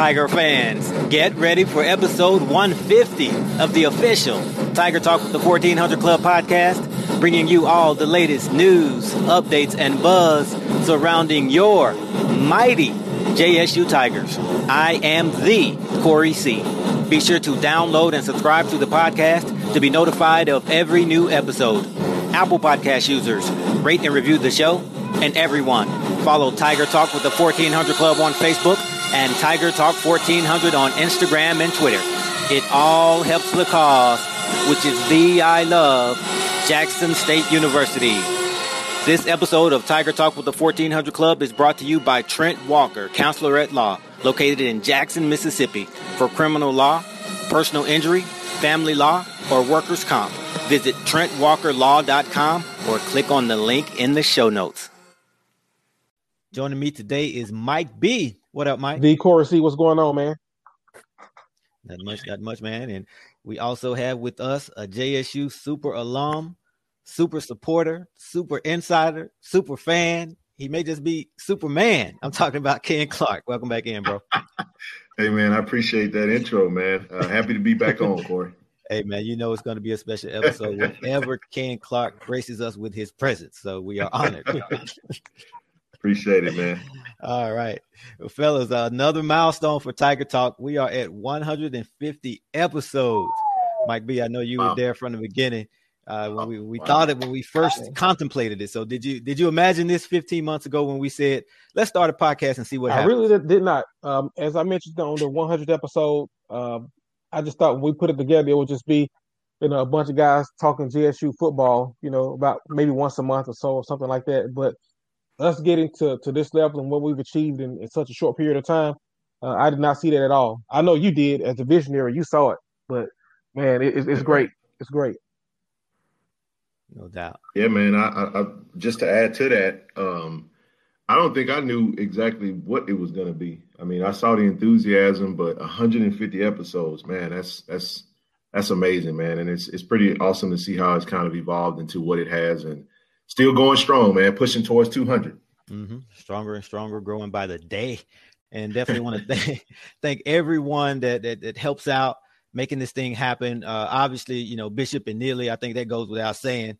Tiger fans, get ready for episode 150 of the official Tiger Talk with the 1400 Club podcast, bringing you all the latest news, updates, and buzz surrounding your mighty JSU Tigers. I am the Corey C. Be sure to download and subscribe to the podcast to be notified of every new episode. Apple Podcast users, rate and review the show, and everyone, follow Tiger Talk with the 1400 Club on Facebook and Tiger Talk 1400 on Instagram and Twitter. It all helps the cause, which is the I love Jackson State University. This episode of Tiger Talk with the 1400 Club is brought to you by Trent Walker, counselor at law, located in Jackson, Mississippi, for criminal law, personal injury, family law, or workers' comp. Visit TrentWalkerLaw.com or click on the link in the show notes. Joining me today is Mike B. What up, Mike? The Corey C. What's going on, man? Not much, not much, man. And we also have with us a JSU super alum, super supporter, super insider, super fan. He may just be Superman. I'm talking about Ken Clark. Welcome back in, bro. hey, man, I appreciate that intro, man. Uh, happy to be back on, Corey. Hey, man, you know it's going to be a special episode whenever Ken Clark graces us with his presence. So we are honored. Appreciate it, man. All right. Well, fellas, uh, another milestone for Tiger Talk. We are at 150 episodes. Mike B, I know you wow. were there from the beginning. Uh, when we, we wow. thought it when we first contemplated it. So did you did you imagine this 15 months ago when we said let's start a podcast and see what I happens? really did, did not. Um, as I mentioned on the 100th episode, um, I just thought when we put it together, it would just be you know a bunch of guys talking GSU football, you know, about maybe once a month or so or something like that. But us getting to, to this level and what we've achieved in, in such a short period of time, uh, I did not see that at all. I know you did as a visionary, you saw it, but man, it, it's great. It's great. No doubt. Yeah, man. I, I, just to add to that, um, I don't think I knew exactly what it was going to be. I mean, I saw the enthusiasm, but 150 episodes, man, that's that's that's amazing, man, and it's it's pretty awesome to see how it's kind of evolved into what it has, and still going strong, man, pushing towards 200. Mm-hmm. Stronger and stronger, growing by the day. And definitely want to thank, thank everyone that, that, that helps out making this thing happen. Uh, obviously, you know Bishop and Neely. I think that goes without saying.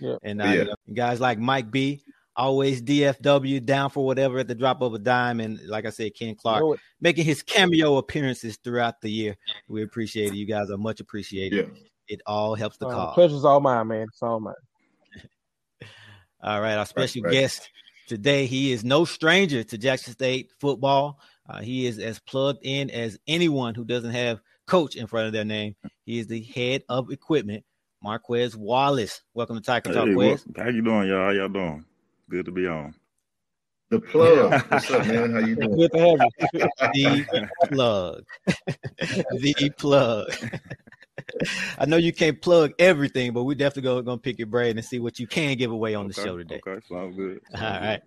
Yeah. And uh, yeah. You know, guys like Mike B, always DFW down for whatever at the drop of a dime. And like I said, Ken Clark making his cameo appearances throughout the year. We appreciate it. You guys are much appreciated. Yeah. It all helps the uh, cause. Pleasure's all mine, man. It's all mine. All right, our special right, right. guest today. He is no stranger to Jackson State football. Uh, he is as plugged in as anyone who doesn't have coach in front of their name. He is the head of equipment, Marquez Wallace. Welcome to Tiger Talk, hey, How you doing, y'all? How y'all doing? Good to be on. The plug. What's up, man? How you doing? Good to have you. the plug. the plug. I know you can't plug everything, but we definitely go, gonna pick your brain and see what you can give away on okay, the show today. Okay, sounds good. Sounds All right.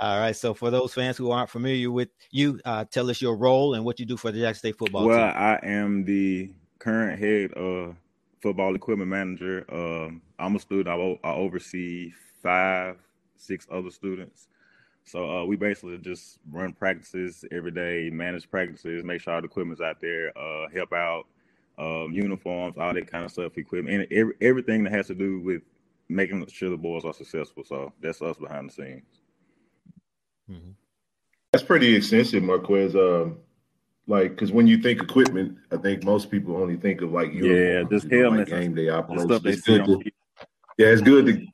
All right. So for those fans who aren't familiar with you, uh, tell us your role and what you do for the Jackson State football well, team. Well, I am the current head uh, football equipment manager. Uh, I'm a student. I, I oversee five, six other students. So uh, we basically just run practices every day, manage practices, make sure all the equipment's out there, uh, help out, um, uniforms, all that kind of stuff, equipment, and every, everything that has to do with making sure the boys are successful. So that's us behind the scenes. Mm-hmm. That's pretty extensive, Marquez. Um, like, because when you think equipment, I think most people only think of like yeah, just helmets, like game day operations. It's good to, yeah, it's good to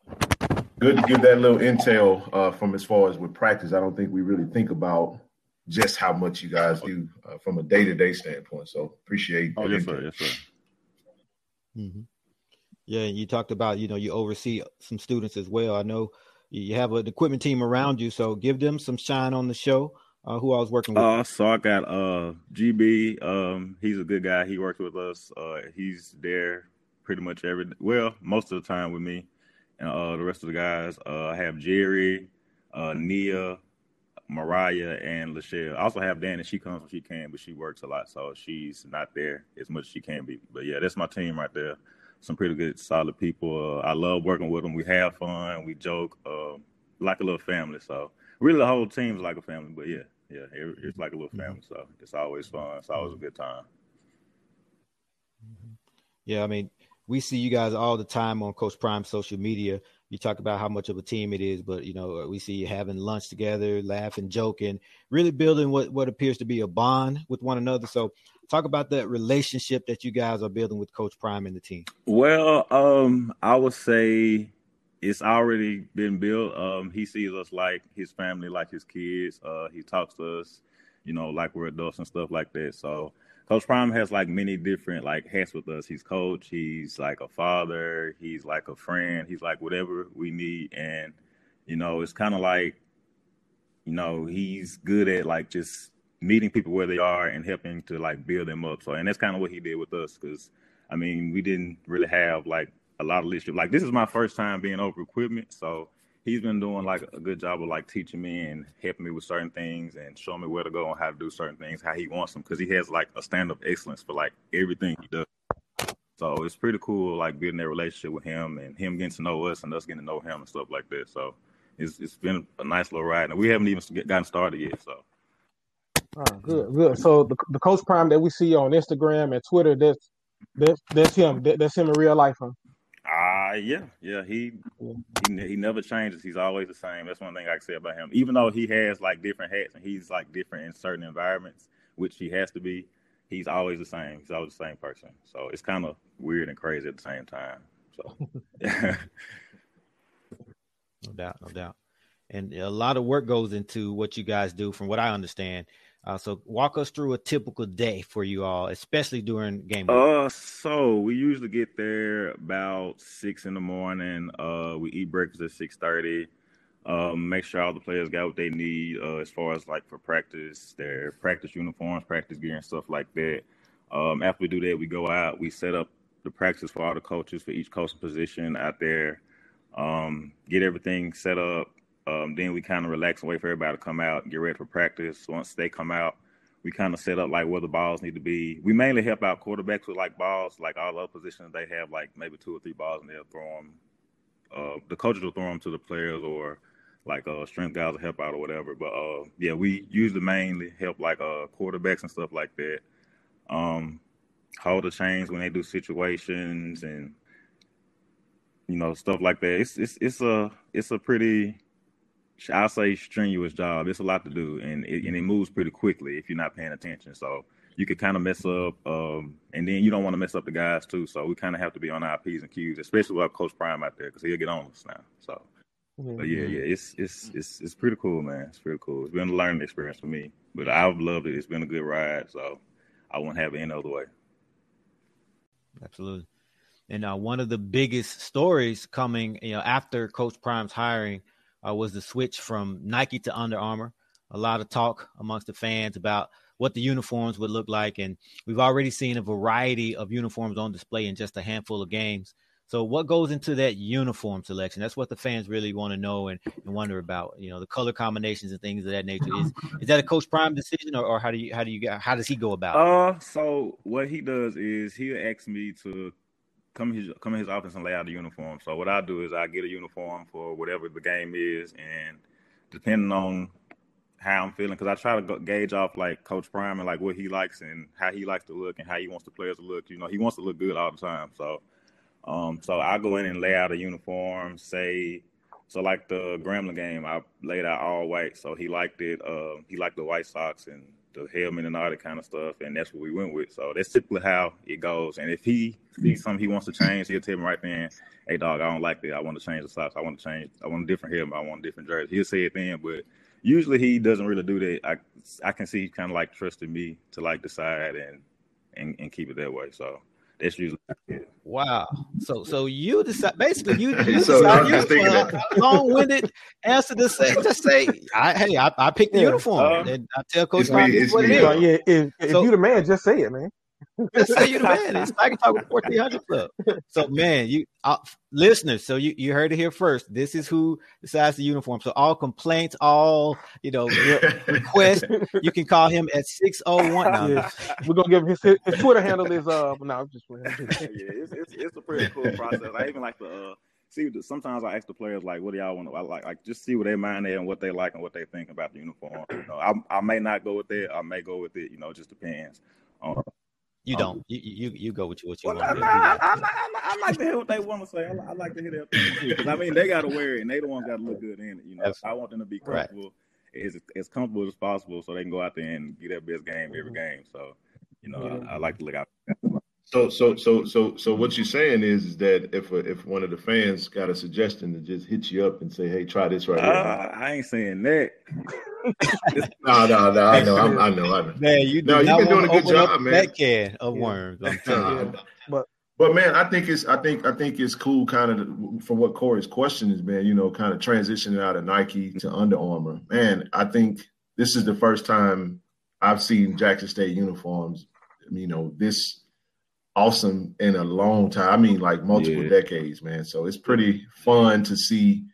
good to give that little intel uh, from as far as with practice. I don't think we really think about just how much you guys do uh, from a day to day standpoint. So appreciate. Oh yes, sir. Yes, sir. Mm-hmm. Yeah, you talked about you know you oversee some students as well. I know you have an equipment team around you, so give them some shine on the show. Uh, who I was working with? Uh, so I got uh GB. Um, he's a good guy. He works with us. Uh, he's there pretty much every well most of the time with me and uh, the rest of the guys. Uh, I have Jerry, uh, Nia, Mariah, and Lachelle. I also have Danny. She comes when she can, but she works a lot, so she's not there as much as she can be. But yeah, that's my team right there. Some pretty good, solid people. Uh, I love working with them. We have fun. We joke, uh, like a little family. So really, the whole team's like a family. But yeah, yeah, it's like a little family. So it's always fun. It's always a good time. Yeah, I mean, we see you guys all the time on Coach Prime social media. You talk about how much of a team it is, but you know we see you having lunch together, laughing, joking, really building what what appears to be a bond with one another. So, talk about that relationship that you guys are building with Coach Prime and the team. Well, um, I would say it's already been built. Um, he sees us like his family, like his kids. Uh, he talks to us, you know, like we're adults and stuff like that. So Coach Prime has like many different like hats with us. He's coach, he's like a father, he's like a friend, he's like whatever we need. And, you know, it's kind of like, you know, he's good at like just meeting people where they are and helping to like build them up. So, and that's kind of what he did with us because, I mean, we didn't really have like a lot of leadership. Like, this is my first time being over equipment. So, he's been doing like a good job of like teaching me and helping me with certain things and showing me where to go and how to do certain things, how he wants them, because he has like a stand of excellence for like everything he does. So it's pretty cool, like building that relationship with him and him getting to know us and us getting to know him and stuff like that. So it's it's been a nice little ride, and we haven't even gotten started yet. So. Oh, good, good. So the, the Coach Prime that we see on Instagram and Twitter, that's that's that's him. That, that's him in real life, huh? Uh yeah, yeah. He he he never changes. He's always the same. That's one thing I can say about him. Even though he has like different hats and he's like different in certain environments, which he has to be, he's always the same. He's always the same person. So it's kind of weird and crazy at the same time. So no doubt, no doubt. And a lot of work goes into what you guys do, from what I understand. Uh, so walk us through a typical day for you all, especially during game. Week. Uh, so we usually get there about six in the morning. Uh, we eat breakfast at six thirty. Um, make sure all the players got what they need uh, as far as like for practice, their practice uniforms, practice gear, and stuff like that. Um, after we do that, we go out. We set up the practice for all the coaches for each coaching position out there. Um, get everything set up um, then we kind of relax and wait for everybody to come out and get ready for practice. Once they come out, we kind of set up like where the balls need to be. We mainly help out quarterbacks with like balls, like all other positions. They have like maybe two or three balls and they'll throw them. Uh, the coaches will throw them to the players or like uh, strength guys will help out or whatever. But uh, yeah, we usually mainly help like uh, quarterbacks and stuff like that. Um, hold the chains when they do situations and you know stuff like that. It's it's it's a it's a pretty I'll say strenuous job. It's a lot to do, and it, and it moves pretty quickly if you're not paying attention. So you could kind of mess up, um, and then you don't want to mess up the guys too. So we kind of have to be on our p's and q's, especially with Coach Prime out there because he'll get on us now. So, mm-hmm. but yeah, yeah, it's it's it's it's pretty cool, man. It's pretty cool. It's been a learning experience for me, but I've loved it. It's been a good ride, so I won't have it any other way. Absolutely. And uh, one of the biggest stories coming, you know, after Coach Prime's hiring uh, was the switch from Nike to Under Armour. A lot of talk amongst the fans about what the uniforms would look like, and we've already seen a variety of uniforms on display in just a handful of games. So, what goes into that uniform selection? That's what the fans really want to know and, and wonder about. You know, the color combinations and things of that nature. Is is that a Coach Prime decision, or, or how do you how do you how does he go about? Uh, so what he does is he'll ask me to come his come his office and lay out the uniform. So what I do is I get a uniform for whatever the game is, and depending on how I'm feeling, because I try to gauge off like Coach Prime and like what he likes and how he likes to look and how he wants the players to look. You know, he wants to look good all the time. So, um, so I go in and lay out a uniform. Say, so like the Grambling game, I laid out all white. So he liked it. Uh, he liked the white socks and the helmet and all that kind of stuff, and that's what we went with. So that's typically how it goes. And if he sees something he wants to change, he'll tell me right then, "Hey, dog, I don't like that. I want to change the socks. I want to change. I want a different helmet. I want a different jersey." He'll say it then, but usually he doesn't really do that. I I can see kind of like trusting me to like decide and and, and keep it that way. So that's usually it. Wow. So so you decide basically you, you so decide you uh, long-winded answer to say just say I, hey I, I picked the yeah. uniform uh, and I tell Coach what it is. Yeah, if, if so, you the man, just say it, man. Just say you the man. It's Tiger Talk with 1400 Club. So, man, you uh, listeners, so you, you heard it here first. This is who decides the uniform. So, all complaints, all you know, requests, you can call him at 601. No. Yeah. We're gonna give him his, his Twitter handle is uh no, I'm just yeah, it's, it's, it's a pretty cool process. I even like to uh see sometimes I ask the players like, what do y'all want to I like like just see what they mind there and what they like and what they think about the uniform. You know, I I may not go with it, I may go with it, you know, it just depends. Um, you um, don't. You, you you go with what you well, want. I, I, I, I, like to hear what they want to say. I, I like to hear their because I mean they got to wear it and they the ones got to look good in it. You know, I want them to be comfortable, right. as as comfortable as possible, so they can go out there and get their best game every game. So, you know, I, like to look out. So so so so so what you're saying is, is that if a, if one of the fans got a suggestion to just hit you up and say, "Hey, try this right uh, here," I ain't saying that. no, no, no. I know, I'm, I know, I know. Man, you no, you've been doing a good job, man. That can of worms. I'm but but man, I think it's I think I think it's cool, kind of for what Corey's question is, man. You know, kind of transitioning out of Nike to Under Armour. Man, I think this is the first time I've seen Jackson State uniforms. You know, this awesome in a long time. I mean, like multiple yeah. decades, man. So it's pretty fun to see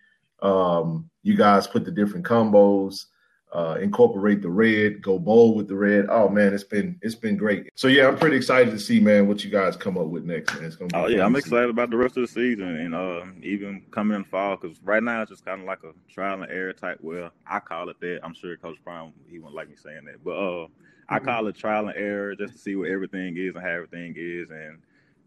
um, you guys put the different combos, uh, incorporate the red, go bold with the red. Oh man, it's been it's been great. So yeah, I'm pretty excited to see, man, what you guys come up with next, man. It's gonna be oh yeah, I'm excited about the rest of the season and uh, even coming in fall because right now it's just kind of like a trial and error type. Well, I call it that. I'm sure Coach Brown he wouldn't like me saying that, but uh I call it trial and error just to see what everything is and how everything is, and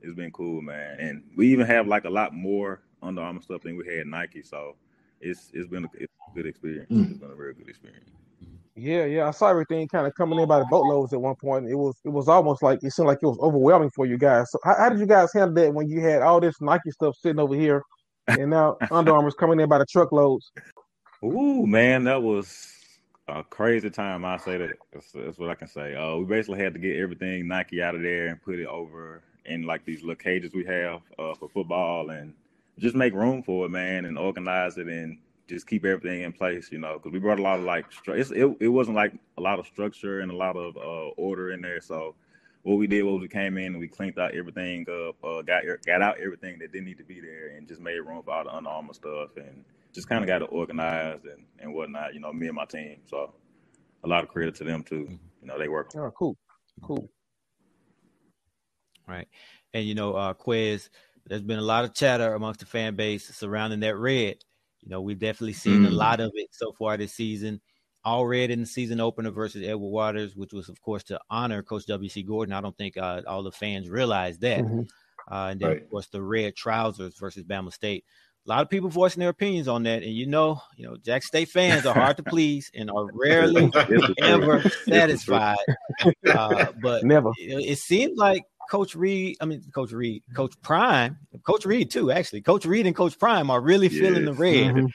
it's been cool, man. And we even have like a lot more Under Armour stuff than we had Nike, so it's it's been a, it's a good experience. Mm. It's been a very good experience. Yeah, yeah, I saw everything kind of coming in by the boatloads at one point. It was it was almost like it seemed like it was overwhelming for you guys. So how, how did you guys handle that when you had all this Nike stuff sitting over here, and now Under Armour's coming in by the truckloads? Ooh, man, that was a crazy time. I say that. That's, that's, what I can say. Uh, we basically had to get everything Nike out of there and put it over in like these little cages we have uh, for football, and just make room for it, man, and organize it and just keep everything in place. You know, because we brought a lot of like it, it wasn't like a lot of structure and a lot of uh, order in there. So what we did was we came in and we cleaned out everything up, uh, got got out everything that didn't need to be there, and just made room for all the Under Armour stuff and just kind of got it organized and, and whatnot. You know, me and my team. So a lot of credit to them too. You know, they work. Oh, cool, cool. Right, and you know, uh, Quiz. There's been a lot of chatter amongst the fan base surrounding that red. You know, we've definitely seen mm. a lot of it so far this season. All red in the season opener versus Edward Waters, which was, of course, to honor Coach W.C. Gordon. I don't think uh, all the fans realized that. Mm-hmm. Uh, and then, right. of course, the red trousers versus Bama State a lot of people voicing their opinions on that, and you know, you know, Jack State fans are hard to please and are rarely ever satisfied. Uh, but never. It, it seems like Coach Reed, I mean, Coach Reed, Coach Prime, Coach Reed too. Actually, Coach Reed and Coach Prime are really yes. feeling the red. Mm-hmm.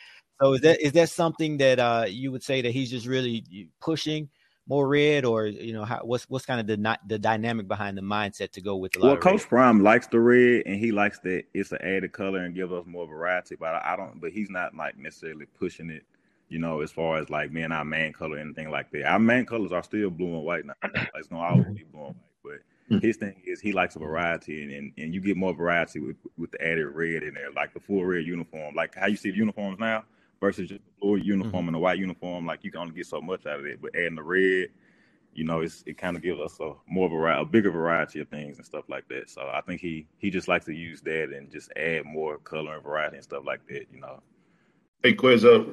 So is that is that something that uh, you would say that he's just really pushing more red, or you know, how, what's what's kind of the the dynamic behind the mindset to go with lot? Well, Coach? Prime likes the red, and he likes that it's an added color and gives us more variety. But I, I don't, but he's not like necessarily pushing it. You know, as far as like being our main color, anything like that. Our main colors are still blue and white now. It's gonna always be blue and white, but hmm. his thing is he likes a variety and, and, and, you get more variety with, with the added red in there, like the full red uniform, like how you see the uniforms now versus just the blue uniform mm-hmm. and a white uniform. Like you can only get so much out of it, but adding the red, you know, it's, it kind of gives us a more variety, a bigger variety of things and stuff like that. So I think he he just likes to use that and just add more color and variety and stuff like that. You know. Hey, Quiz up.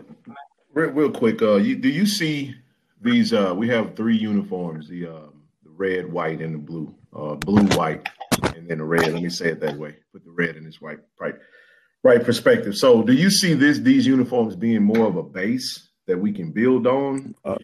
Real, real quick, uh, you, do you see these? Uh, we have three uniforms: the uh, the red, white, and the blue. Uh, blue, white, and then the red. Let me say it that way. Put the red in this white, right, right perspective. So, do you see this these uniforms being more of a base that we can build on, uh,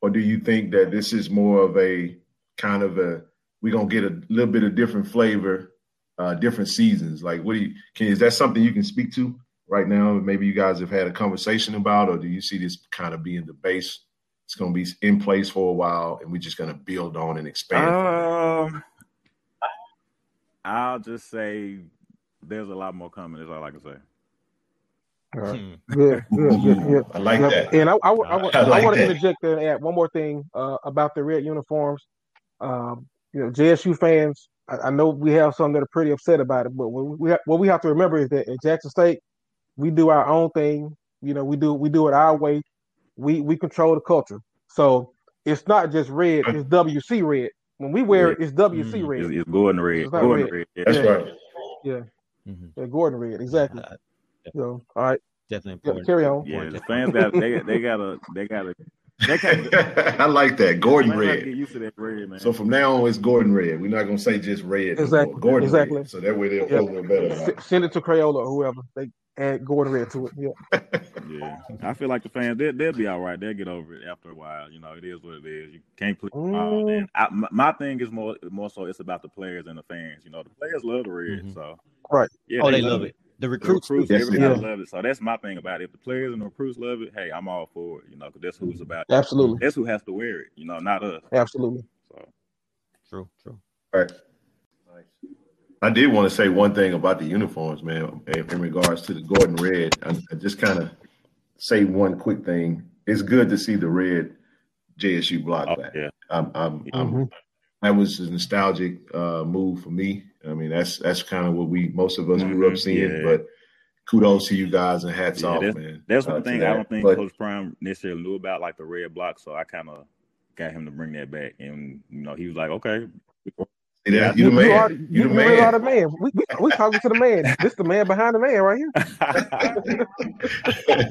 or do you think that this is more of a kind of a we're gonna get a little bit of different flavor, uh, different seasons? Like, what do you can is that something you can speak to? right now maybe you guys have had a conversation about, or do you see this kind of being the base? It's going to be in place for a while, and we're just going to build on and expand. Um, I'll just say there's a lot more coming. Is all I can say. All right. Good, good, good, good. I like that. And I, I, I, I, I like want to interject and add one more thing uh, about the red uniforms. Um, you know, JSU fans, I, I, know we have some that are pretty upset about it, but what we, what we have to remember is that at Jackson State, we do our own thing. You know, we do we do it our way. We we control the culture. So it's not just red, it's WC red. When we wear it, it's WC mm-hmm. red. It's, Gordon red. It's Gordon red. red. Yeah. That's right. Yeah. Mm-hmm. yeah. Gordon red, exactly. Uh, so all right. Definitely important. Yeah, carry on. Yeah, the fans got they they gotta they gotta I like that. Gordon Red. Get used to that red, man. So from now on, it's Gordon Red. We're not gonna say just red. Exactly. Gordon exactly. Red. So that way they'll feel a little better. S- send it to Crayola or whoever. They add Gordon Red to it. Yeah. yeah. I feel like the fans they'll, they'll be all right. They'll get over it after a while. You know, it is what it is. You can't play. mm. I, my, my, thing is more more so it's about the players and the fans. You know, the players love the red. Mm-hmm. So right. Yeah. Oh, they, they love it. it. The recruits, the recruits everybody yeah. love it. So that's my thing about it. If the players and the recruits love it, hey, I'm all for it. You know, because that's who's it's about. Absolutely. That's who has to wear it. You know, not us. Absolutely. So true, true. All right. I did want to say one thing about the uniforms, man, in regards to the Gordon Red. I, I just kind of say one quick thing. It's good to see the red JSU block oh, back. Yeah. I'm, I'm, mm-hmm. I'm, that was a nostalgic uh, move for me. I mean, that's that's kind of what we most of us mm-hmm. grew up seeing. Yeah. But kudos to you guys and hats yeah, off, that's, man. That's one uh, thing I don't think but, Coach Prime necessarily knew about, like the red block. So I kind of got him to bring that back, and you know, he was like, "Okay, yeah, you, you, the man. You, are, you, you the man. Are the man. We, we, we talking to the man. This the man behind the man right here.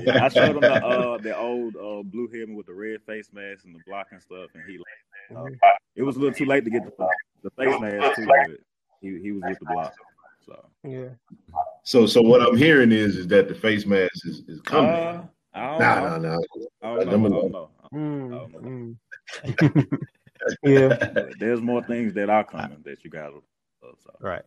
yeah, I showed him the uh, the old uh, blue helmet with the red face mask and the block and stuff, and he uh, it was a little too late to get the, the face mask too. But he he was with the block. So yeah. So so what I'm hearing is is that the face mask is, is coming. Uh, nah, nah, nah. Yeah, there's more things that are coming that you guys will. love, So. Right.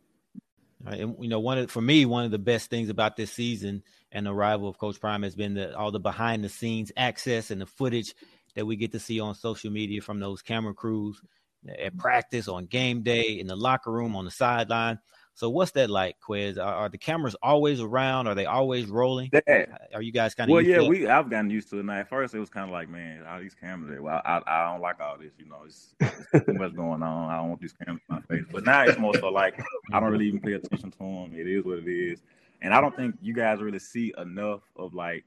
Right. And you know, one of for me, one of the best things about this season and the arrival of Coach Prime has been the all the behind the scenes access and the footage that we get to see on social media from those camera crews at practice, on game day, in the locker room, on the sideline. So what's that like, Quiz? Are, are, the cameras always around? Are they always rolling? Yeah. Are you guys kind of well? yeah, we I've gotten used to it now. At first, it was kind of like, man, all these cameras. Well, I, I don't like all this. You know, it's, it's too much going on. I don't want these cameras in my face. But now it's more so like I don't really even pay attention to them. It is what it is, and I don't think you guys really see enough of like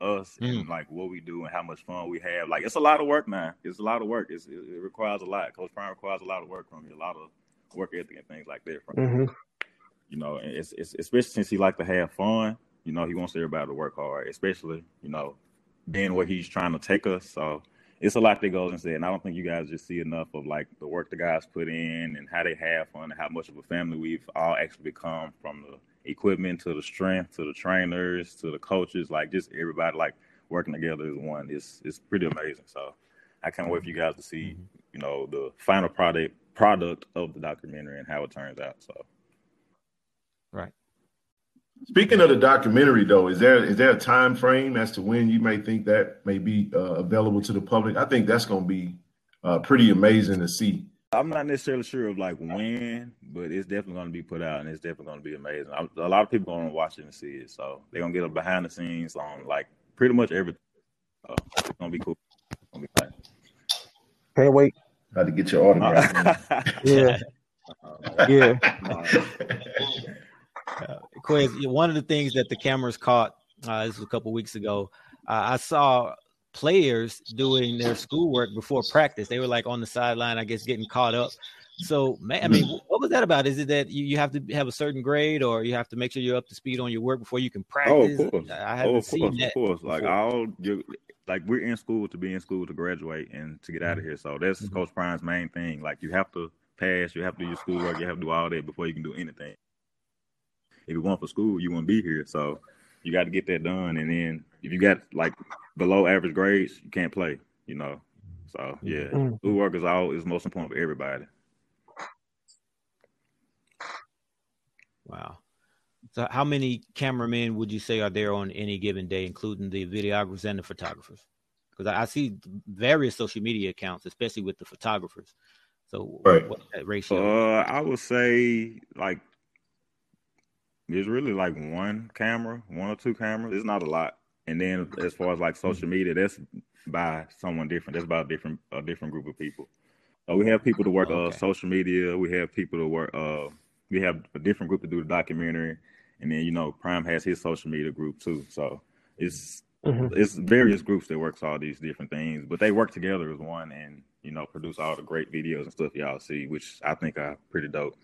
us mm. and like what we do and how much fun we have. Like it's a lot of work now. It's a lot of work. It's, it, it requires a lot. Coach Prime requires a lot of work from you. A lot of work ethic and things like that from mm-hmm. You know, it's, it's especially since he like to have fun. You know, he wants everybody to work hard, especially you know, being where he's trying to take us. So it's a lot that goes into it, and I don't think you guys just see enough of like the work the guys put in and how they have fun and how much of a family we've all actually become from the equipment to the strength to the trainers to the coaches, like just everybody like working together as one. It's it's pretty amazing. So I can't wait for you guys to see, mm-hmm. you know, the final product product of the documentary and how it turns out. So. Speaking of the documentary, though, is there is there a time frame as to when you may think that may be uh, available to the public? I think that's going to be uh, pretty amazing to see. I'm not necessarily sure of like when, but it's definitely going to be put out, and it's definitely going to be amazing. I'm, a lot of people are going to watch it and see it, so they're going to get a behind the scenes on like pretty much everything. So it's going to be cool. It's going to be fun. Can't wait. Got to get your autograph. yeah. yeah. Uh, Quiz, one of the things that the cameras caught uh, this was a couple weeks ago. Uh, I saw players doing their schoolwork before practice. They were like on the sideline, I guess, getting caught up So, man, I mean, what was that about? Is it that you, you have to have a certain grade, or you have to make sure you're up to speed on your work before you can practice? Oh, of course. I haven't oh, of seen course, that. of course. Like you like we're in school to be in school to graduate and to get out of here. So that's Mhm. Coach Prime's main thing. Like you have to pass, you have to do your schoolwork, you have to do all that before you can do anything. If you want for school, you won't be here. So you got to get that done. And then if you got like below average grades, you can't play. You know. So yeah, Mm. schoolwork is all is most important for everybody. Wow. So, how many cameramen would you say are there on any given day, including the videographers and the photographers? Because I, I see various social media accounts, especially with the photographers. So, Right. what's that ratio? Uh, I would say like there's really like one camera, one or two cameras. It's not a lot. And then as far as like social media, that's by someone different. That's by a different a different group of people. So we have people to work uh social media. We have people to work uh we have a different group to do the documentary, and then you know Prime has his social media group too. So it's Mhm. it's various groups that works all these different things, but they work together as one and you know produce all the great videos and stuff y'all see, which I think are pretty dope.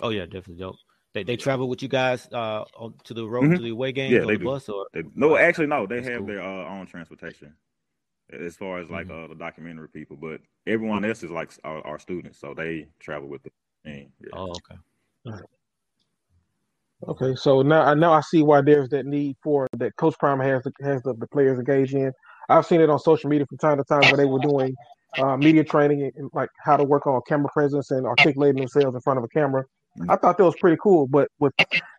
Oh yeah, definitely dope. They they travel with you guys uh on, to the road Mhm. to the away games Yeah, on they the do. bus or They, no, Wow. actually, no. They That's have cool. their uh, own transportation as far as like Mhm. uh, the documentary people, but everyone else is like our, our students, so they travel with the team. Yeah. oh okay. Okay, so now I now I see why there's that need for that Coach Prime has the, has the, the players engaged in. I've seen it on social media from time to time where they were doing uh, media training and, and, like how to work on camera presence and articulating themselves in front of a camera. I thought that was pretty cool, but with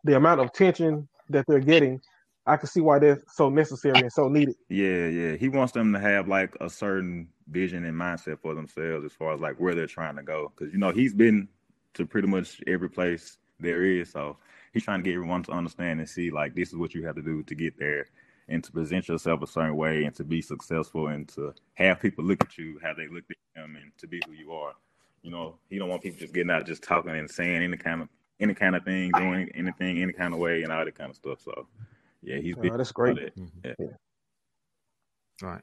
the amount of attention that they're getting, I can see why they're so necessary and so needed. Yeah, yeah. He wants them to have like a certain vision and mindset for themselves as far as like where they're trying to go. Because you know he's been to pretty much every place there is, so he's trying to get everyone to understand and see like this is what you have to do to get there, and to present yourself a certain way, and to be successful, and to have people look at you how they looked at him, and to be who you are. You know, he don't want people just getting out, just talking and saying any kind of any kind of thing, doing anything any kind of way, and all that kind of stuff. So, yeah, he's big Uh, that's great. that. Mhm. Yeah. Right.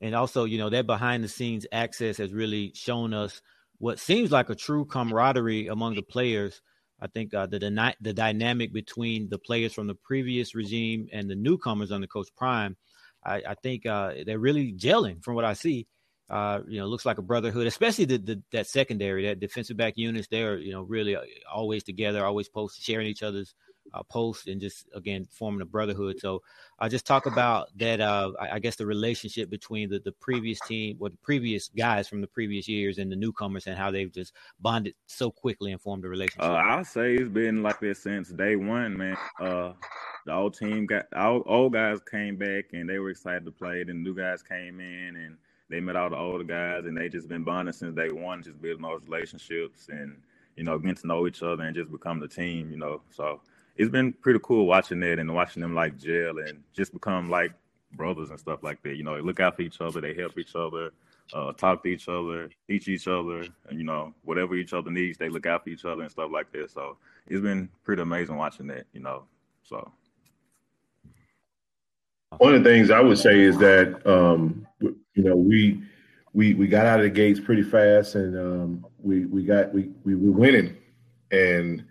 And also, you know, that behind the scenes access has really shown us what seems like a true camaraderie among the players. I think uh, the dyna- the dynamic between the players from the previous regime and the newcomers under Coach Prime, I, I think uh, they're really gelling from what I see. Uh, you know, looks like a brotherhood, especially the, the that secondary, that defensive back units. They're you know really uh, always together, always post sharing each other's uh, posts, and just again forming a brotherhood. So I just talk about that. Uh, I, I guess the relationship between the, the previous team, or the previous guys from the previous years, and the newcomers, and how they've just bonded so quickly and formed a relationship. Uh, I'll say it's been like this since day one, man. Uh, the old team got our old guys came back and they were excited to play. Then new guys came in and they met all the older guys and they just been bonding since day one, just building those relationships and you know getting to know each other and just become the team. You know, so it's been pretty cool watching that and watching them like gel and just become like brothers and stuff like that. You know, they look out for each other, they help each other, uh, talk to each other, teach each other, and you know, whatever each other needs, they look out for each other and stuff like that. So it's been pretty amazing watching that, you know. So One of the things I would say is that um, you know we we we got out of the gates pretty fast, and um, we we got we we were winning. And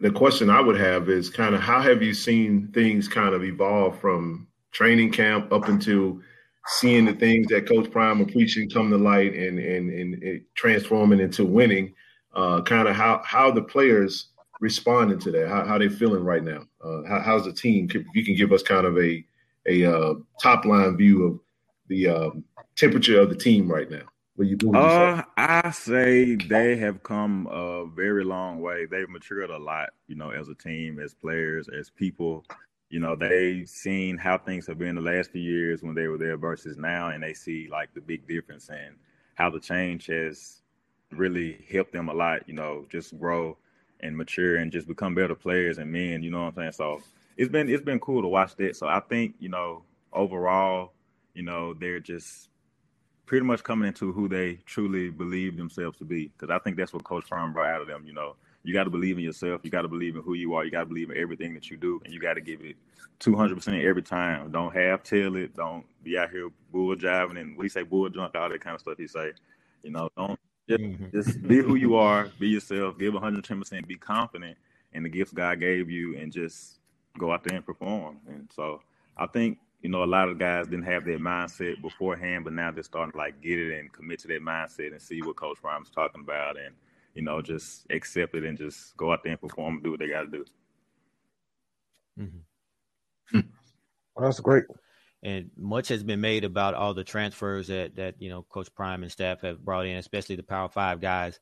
the question I would have is kind of how have you seen things kind of evolve from training camp up into seeing the things that Coach Prime are preaching come to light and and and transforming into winning. Uh, kind of how how the players responding to that, how how they feeling right now. Uh, how, how's the team? If you can give us kind of a a uh, top line view of the um, temperature of the team right now. What you, what? Uh, I say they have come a very long way. They've matured a lot, you know, as a team, as players, as people. You know, they've seen how things have been the last few years when they were there versus now, and they see like the big difference and how the change has really helped them a lot. You know, just grow and mature and just become better players and men. You know what I'm saying? So it's been it's been cool to watch that. So I think you know overall, you know, they're just pretty much coming into who they truly believe themselves to be. Because I think that's what Coach Firm brought out of them. You know, you got to believe in yourself. You got to believe in who you are. You got to believe in everything that you do, and you got to give it 200% every time. Don't half tail it. Don't be out here bull jiving and we say bull drunk, all that kind of stuff. He say, you know, don't Just, mm-hmm. just be who you are, be yourself, give 110%, be confident in the gifts God gave you, and just go out there and perform. And so I think you know, a lot of guys didn't have that mindset beforehand, but now they're starting to like get it and commit to that mindset and see what Coach Prime's talking about and, you know, just accept it and just go out there and perform and do what they got to do. Mm-hmm. Well, that's great. And much has been made about all the transfers that that you know Coach Prime and staff have brought in, especially the Power Five guys.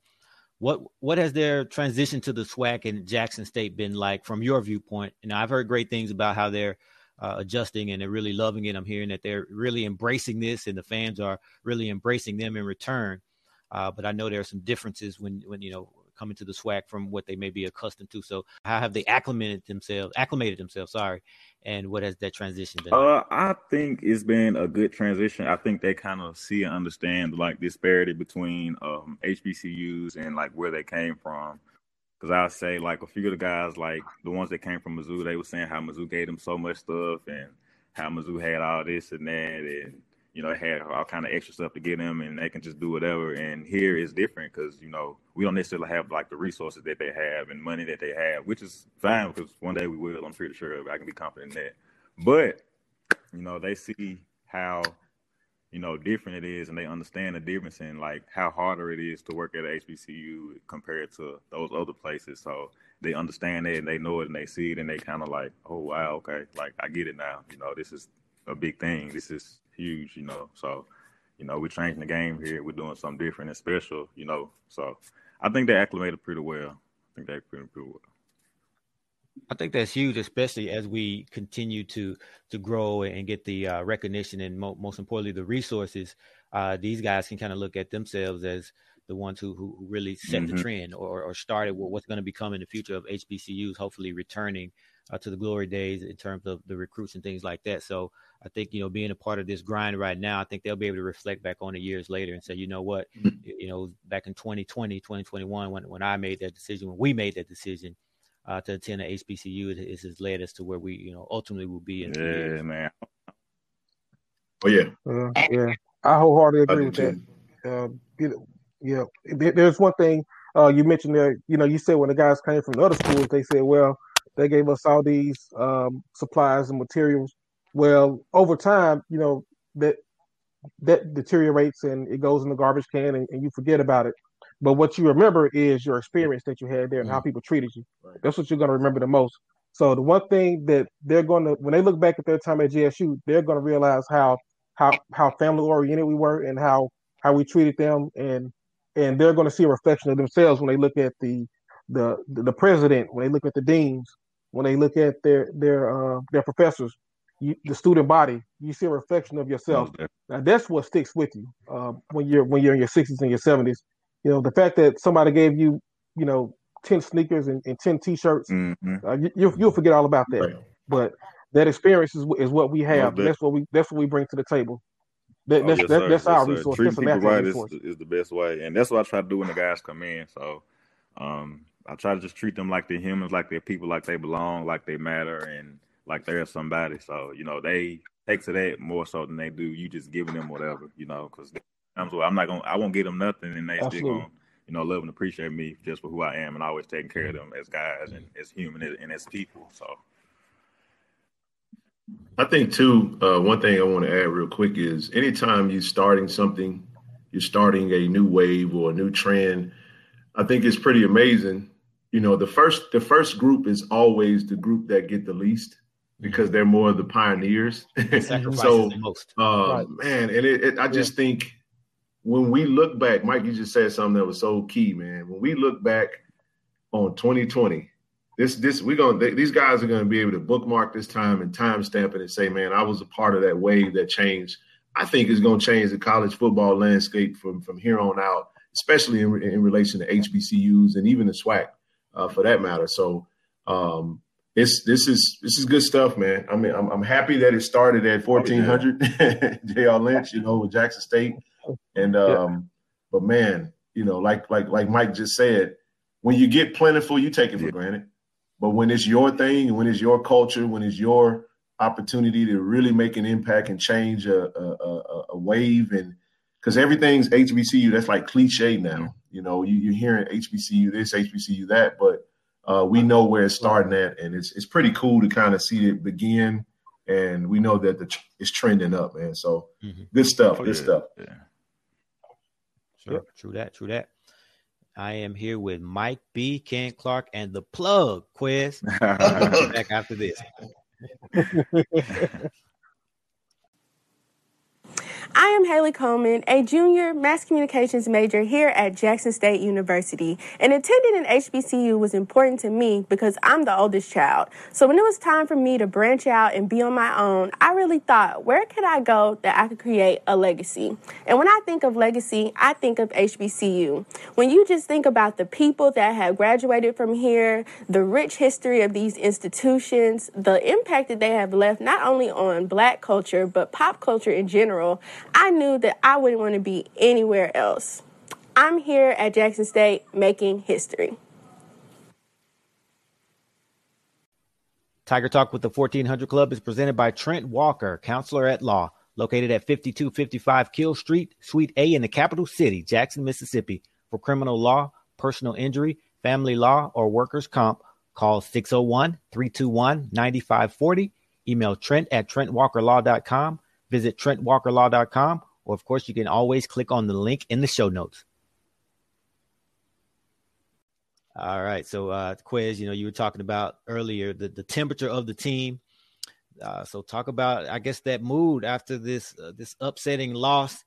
What what has their transition to the SWAC and Jackson State been like from your viewpoint? And I've heard great things about how they're uh, adjusting and they're really loving it. I'm hearing that they're really embracing this, and the fans are really embracing them in return. Uh, but I know there are some differences when when you know coming to the SWAC from what they may be accustomed to. So how have they acclimated themselves? Acclimated themselves, sorry. And what has that transition been? Uh, I think it's been a good transition. I think they kind of see and understand like disparity between um, HBCUs and like where they came from. Because I say like a few of the guys, like the ones that came from Mizzou, they were saying how Mizzou gave them so much stuff and how Mizzou had all this and that, and you know, had all kind of extra stuff to get them, and they can just do whatever. And here is different because you know we don't necessarily have like the resources that they have and money that they have, which is fine because one day we will. I'm pretty sure I can be confident in that. But you know, they see how you know different it is, and they understand the difference in like how harder it is to work at HBCU compared to those other places. So they understand it and they know it and they see it and they kind of like, oh wow, okay, like I get it now. You know, this is a big thing. This is huge, you know. So, you know, we're changing the game here. We're doing something different and special, you know. So I think they acclimated pretty well. I think they acclimated pretty well. I think that's huge, especially as we continue to to grow and get the uh, recognition and mo- most importantly the resources. Uh, these guys can kind of look at themselves as the ones who who really set mm-hmm. the trend or, or started what's going to become in the future of HBCUs, hopefully returning uh, to the glory days in terms of the recruits and things like that. So I think you know being a part of this grind right now, I think they'll be able to reflect back on it years later and say, you know what, mm-hmm. you know, back in 2020, 2021, when when I made that decision, when we made that decision. Uh, to attend the HBCU, it, it has led us to where we, you know, ultimately will be. In yeah, man. Oh yeah, uh, yeah. I wholeheartedly agree with that. Uh, yeah, there's one thing uh, you mentioned there. You know, you said when the guys came from the other schools, they said, "Well, they gave us all these um, supplies and materials. Well, over time, you know that that deteriorates and it goes in the garbage can, and, and you forget about it. But what you remember is your experience that you had there and mm-hmm. how people treated you. Right. That's what you're going to remember the most. So the one thing that they're going to, when they look back at their time at GSU, they're going to realize how how how family oriented we were and how how we treated them, and and they're going to see a reflection of themselves when they look at the the the president, when they look at the deans, when they look at their their uh, their professors, you, the student body, you see a reflection of yourself. Okay. Now that's what sticks with you uh, when you're when you're in your sixties and your seventies. You know the fact that somebody gave you you know ten sneakers and, and ten t-shirts, mm-hmm. uh, you, will you'll forget all about that. Right. But that experience is, is what we have. that's what we that's what we bring to the table. That, oh, that's yes, that, that's yes, our resource. Treating people right is, is, the best way, and that's what I try to do when the guys come in. So, um, I try to just treat them like they're humans, like they're people, like they belong, like they matter, and like they're somebody. So you know, they take to that more so than they do you just giving them whatever, you know, because I'm not gonna, I won't give them nothing, and they Absolutely. still gonna, you know, love and appreciate me just for who I am, and always taking care of them as guys and as human and as people. So. I think too. Uh, one thing I want to add real quick is anytime you're starting something, you're starting a new wave or a new trend. I think it's pretty amazing you know the first the first group is always the group that get the least because they're more of the pioneers. so, uh, right. man, and it, it, I just yeah. think when we look back, Mike, you just said something that was so key, man. When we look back on 2020, this this we're gonna they, these guys are gonna be able to bookmark this time and timestamp it and say, man, I was a part of that wave that changed. I think is gonna change the college football landscape from from here on out, especially in, in relation to HBCUs and even the SWAC uh, for that matter. So um, this this is this is good stuff, man. I mean, I'm, I'm happy that it started at 1400 J.R. Lynch, you know, with Jackson State, and um, yeah. but man, you know, like like like Mike just said, when you get plentiful, you take it for yeah. granted. But when it's your thing, when it's your culture, when it's your opportunity to really make an impact and change a, a, a, a wave and because everything's HBCU. That's like cliche now. You know, you, you're hearing HBCU this, HBCU that, but uh, we know where it's starting at, and it's it's pretty cool to kind of see it begin. And we know that the it's trending up, man. So mm-hmm. good stuff. Oh, good yeah. stuff. Yeah. Sure. True that. True that. I am here with Mike B, Ken Clark, and the plug, Quiz. back after this. I am Haley Coleman, a junior mass communications major here at Jackson State University. And attending an HBCU was important to me because I'm the oldest child. So when it was time for me to branch out and be on my own, I really thought, where could I go that I could create a legacy? And when I think of legacy, I think of HBCU. When you just think about the people that have graduated from here, the rich history of these institutions, the impact that they have left not only on black culture, but pop culture in general, I knew that I wouldn't want to be anywhere else. I'm here at Jackson State making history. Tiger Talk with the 1400 Club is presented by Trent Walker, counselor at law, located at 5255 Keele Street, Suite A in the capital city, Jackson, Mississippi. For criminal law, personal injury, family law, or workers' comp, call 601 321 9540. Email Trent at TrentWalkerLaw.com Visit TrentWalkerLaw.com, or of course, you can always click on the link in the show notes. All right. So, uh, quiz, you know, you were talking about earlier the, the temperature of the team. Uh, so, talk about, I guess, that mood after this uh, this upsetting loss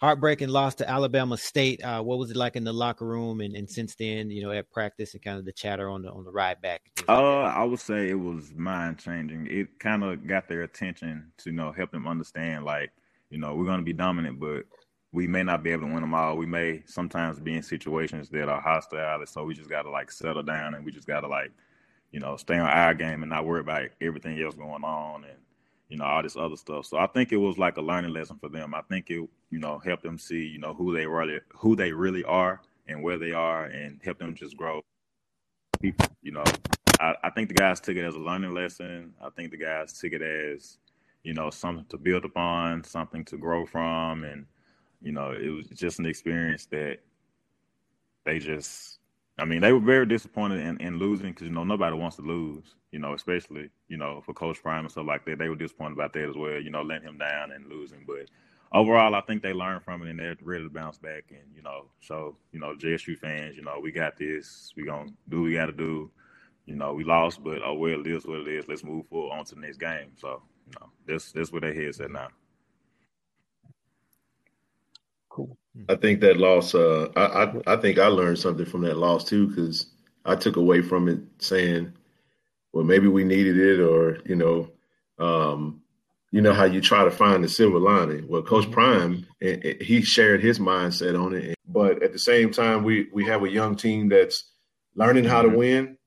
heartbreaking loss to Alabama State. Uh, what was it like in the locker room, and, and since then, you know, at practice and kind of the chatter on the on the ride back? Uh, I would say it was mind changing. It kind of got their attention to you know help them understand, like you know, we're going to be dominant, but we may not be able to win them all. We may sometimes be in situations that are hostile, so we just got to like settle down and we just got to like, you know, stay on our game and not worry about everything else going on and you know, all this other stuff. So I think it was like a learning lesson for them. I think it, you know, helped them see, you know, who they really who they really are and where they are and help them just grow. You know, I, I think the guys took it as a learning lesson. I think the guys took it as, you know, something to build upon, something to grow from, and you know, it was just an experience that they just I mean, they were very disappointed in, in losing because you know nobody wants to lose. You know, especially you know for Coach Prime and stuff like that. They were disappointed about that as well. You know, letting him down and losing. But overall, I think they learned from it and they're ready to bounce back. And you know, so you know, JSU fans, you know, we got this. We gonna do what we got to do. You know, we lost, but oh well, it is what it is. Let's move forward on to the next game. So you know, that's that's where their heads at now. Cool. I think that loss. Uh, I, I, I think I learned something from that loss too because I took away from it saying, well, maybe we needed it, or you know, um, you know how you try to find the silver lining. Well, Coach mm-hmm. Prime, it, it, he shared his mindset on it, but at the same time, we we have a young team that's learning how to mm-hmm. win.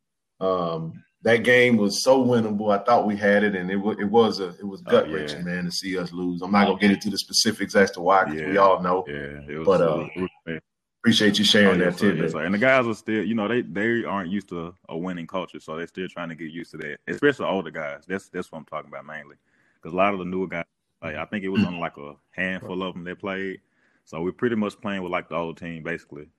Um, that game was so winnable. I thought we had it, and it, w- it was a it was gut wrenching, yeah. man, to see us lose. I'm not gonna get into the specifics as to why, because yeah. we all know. Yeah, was, but uh, appreciate you sharing oh, that too. Yes, and the guys are still, you know, they they aren't used to a winning culture, so they're still trying to get used to that. Especially older guys. That's that's what I'm talking about mainly, because a lot of the newer guys, like I think it was on like a handful of them that played. So we're pretty much playing with like the old team basically,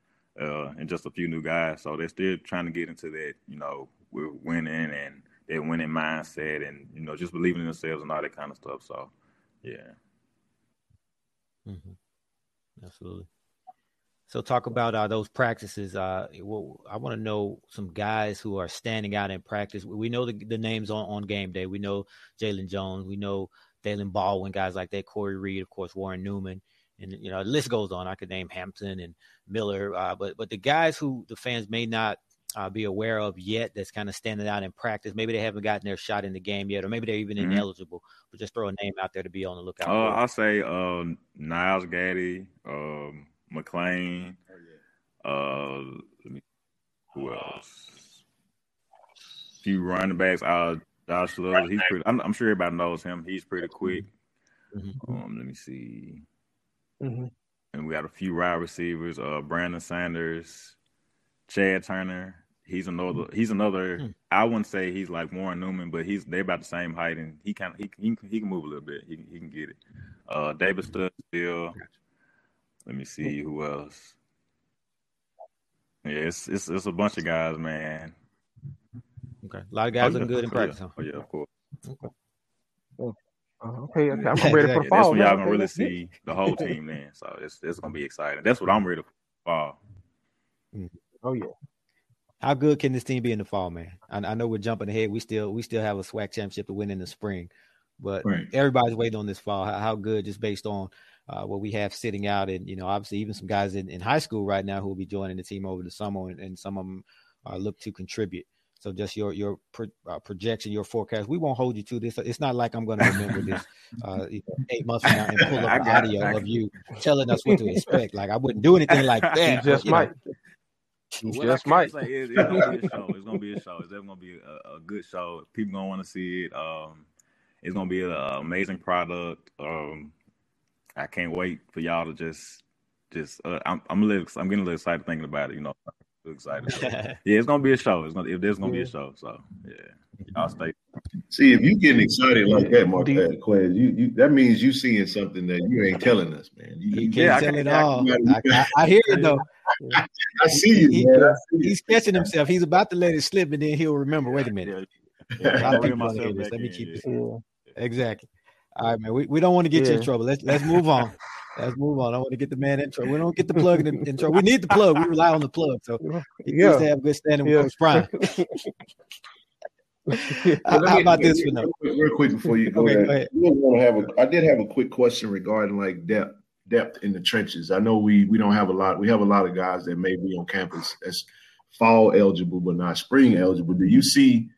uh, and just a few new guys. So they're still trying to get into that, you know, we're winning and their winning mindset and you know just believing in themselves and all that kind of stuff. So, yeah. Mm-hmm. Absolutely. So talk about uh, those practices. Uh, well, I want to know some guys who are standing out in practice. We know the, the names on, on game day. We know Jalen Jones. We know Daylen Baldwin, guys like that. Corey Reed, of course, Warren Newman, and you know the list goes on. I could name Hampton and Miller, uh, but but the guys who the fans may not uh, be aware of yet that's kind of standing out in practice? Maybe they haven't gotten their shot in the game yet, or maybe they're even mm-hmm. ineligible. But just throw a name out there to be on the lookout. Uh, I'll say uh, Nyles Gaddy, um, McClain. Oh, uh, who else? A few running backs. Uh, Josh Love. He's pretty. I'm, I'm, sure everybody knows him. He's pretty quick. Mm-hmm. Um, let me see. Mm-hmm. And we got a few wide receivers. Uh, Brandon Sanders, Chad Turner. He's another. He's another. Hmm. I wouldn't say he's like Warren Newman, but he's they're about the same height, and he kind of he, he he can move a little bit. He he can get it. Uh, David still. Let me see who else. Yeah, it's it's it's a bunch of guys, man. Okay, a lot of guys oh, looking good in practice. Yeah. Oh yeah, of course. Okay. Uh, okay, okay, I'm ready for the fall. That's when y'all gonna really see the whole team then. So it's it's gonna be exciting. That's what I'm ready for fall. Oh yeah. How good can this team be in the fall, man? I, I, know we're jumping ahead. We still we still have a SWAC championship to win in the spring, but right. everybody's waiting on this fall. How, how good, just based on uh, what we have sitting out, and you know, obviously even some guys in, in high school right now who will be joining the team over the summer, and, and some of them uh, look to contribute. So just your your pro, uh, projection, your forecast. We won't hold you to this. It's not like I'm going to remember this uh, eight months from now and pull up audio of you telling us what to expect. Like I wouldn't do anything like that. You just might. You just might. Say it's, it's, gonna be a show. It's gonna be a show. It's definitely gonna be a, a good show. People gonna want to see it. Um, it's gonna be an amazing product. Um, I can't wait for y'all to just, just. Uh, I'm, I'm a little, I'm getting a little excited thinking about it. You know, excited. yeah, it's gonna be a show. It's gonna if there's gonna yeah. be a show. So yeah, I'll stay. See, if you getting excited like that, Marquez, you, you that means you seeing something that you ain't telling us, man. You, you can't tell it all. I, I, I, hear it though. I, I see you, he, man. See he's you. catching himself. He's about to let it slip, and then he'll remember. Wait a minute. Yeah, yeah. Let me keep this. Exactly. All right, man. We, we don't want to get you in trouble. Let's let's move on. Let's move on. I want to get the man intro. We don't get the plug in the intro. We need the plug. We rely on the plug. So he yeah. needs to have a good standing yeah. with Coach Prime. how, how about this one? Real, real quick before you go, okay, ahead. go ahead. Want to have a, I did have a quick question regarding like depth depth in the trenches. I know we we don't have a lot. We have a lot of guys that may be on campus as fall eligible but not spring eligible. Do you see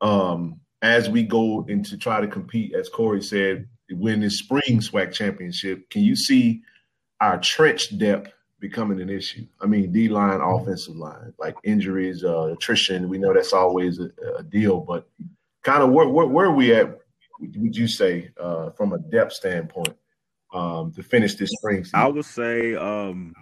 um as we go into try to compete, as Corey said, win this spring SWAC championship, can you see our trench depth becoming an issue? I mean, D line, offensive line, like injuries, uh, attrition. We know that's always a, a deal, but kind of where, where, where, are we at? Would you say uh, from a depth standpoint um, to finish this spring? Season? I would say um,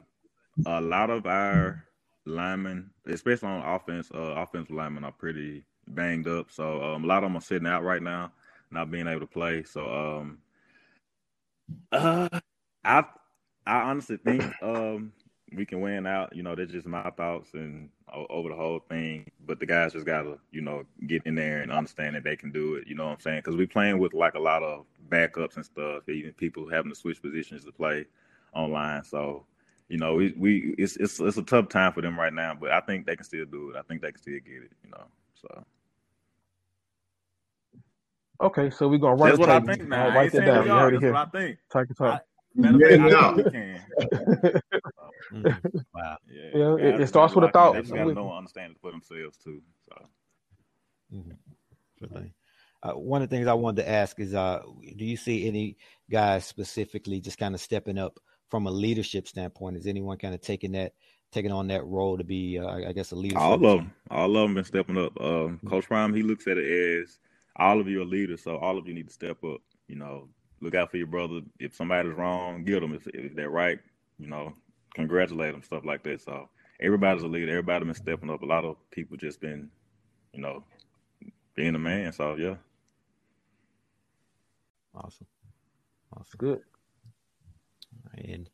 a lot of our linemen, especially on offense, uh, offensive linemen, are pretty banged up. So um, a lot of them are sitting out right now not being able to play. So um uh I I honestly think um we can win out. You know, that's just my thoughts and over the whole thing. But the guys just gotta, you know, get in there and understand that they can do it. You know what I'm saying? Because we playing with like a lot of backups and stuff. Even people having to switch positions to play online. So, you know, we, we it's it's it's a tough time for them right now. But I think they can still do it. I think they can still get it. You know, so. Okay, so we're gonna write That's what I think now. write that down. You heard it here. What I think. Talk talk. Yeah, no. wow. Yeah, yeah it, it starts with a thought. They gotta know and understand it for themselves too. So. Mm-hmm. Uh, one of the things I wanted to ask is, uh, do you see any guys specifically just kind of stepping up from a leadership standpoint? Is anyone kind of taking that, taking on that role to be, uh, I guess, a leader? All of them, all of them been stepping up. Um, Coach Prime, he looks at it as all of you are leaders, so all of you need to step up. You know, look out for your brother. If somebody's wrong, get them. If, if they're right, you know, congratulate them, stuff like that. So everybody's a leader. Everybody been stepping up. A lot of people just been, you know, being a man. So yeah. Awesome. Awesome. Good. And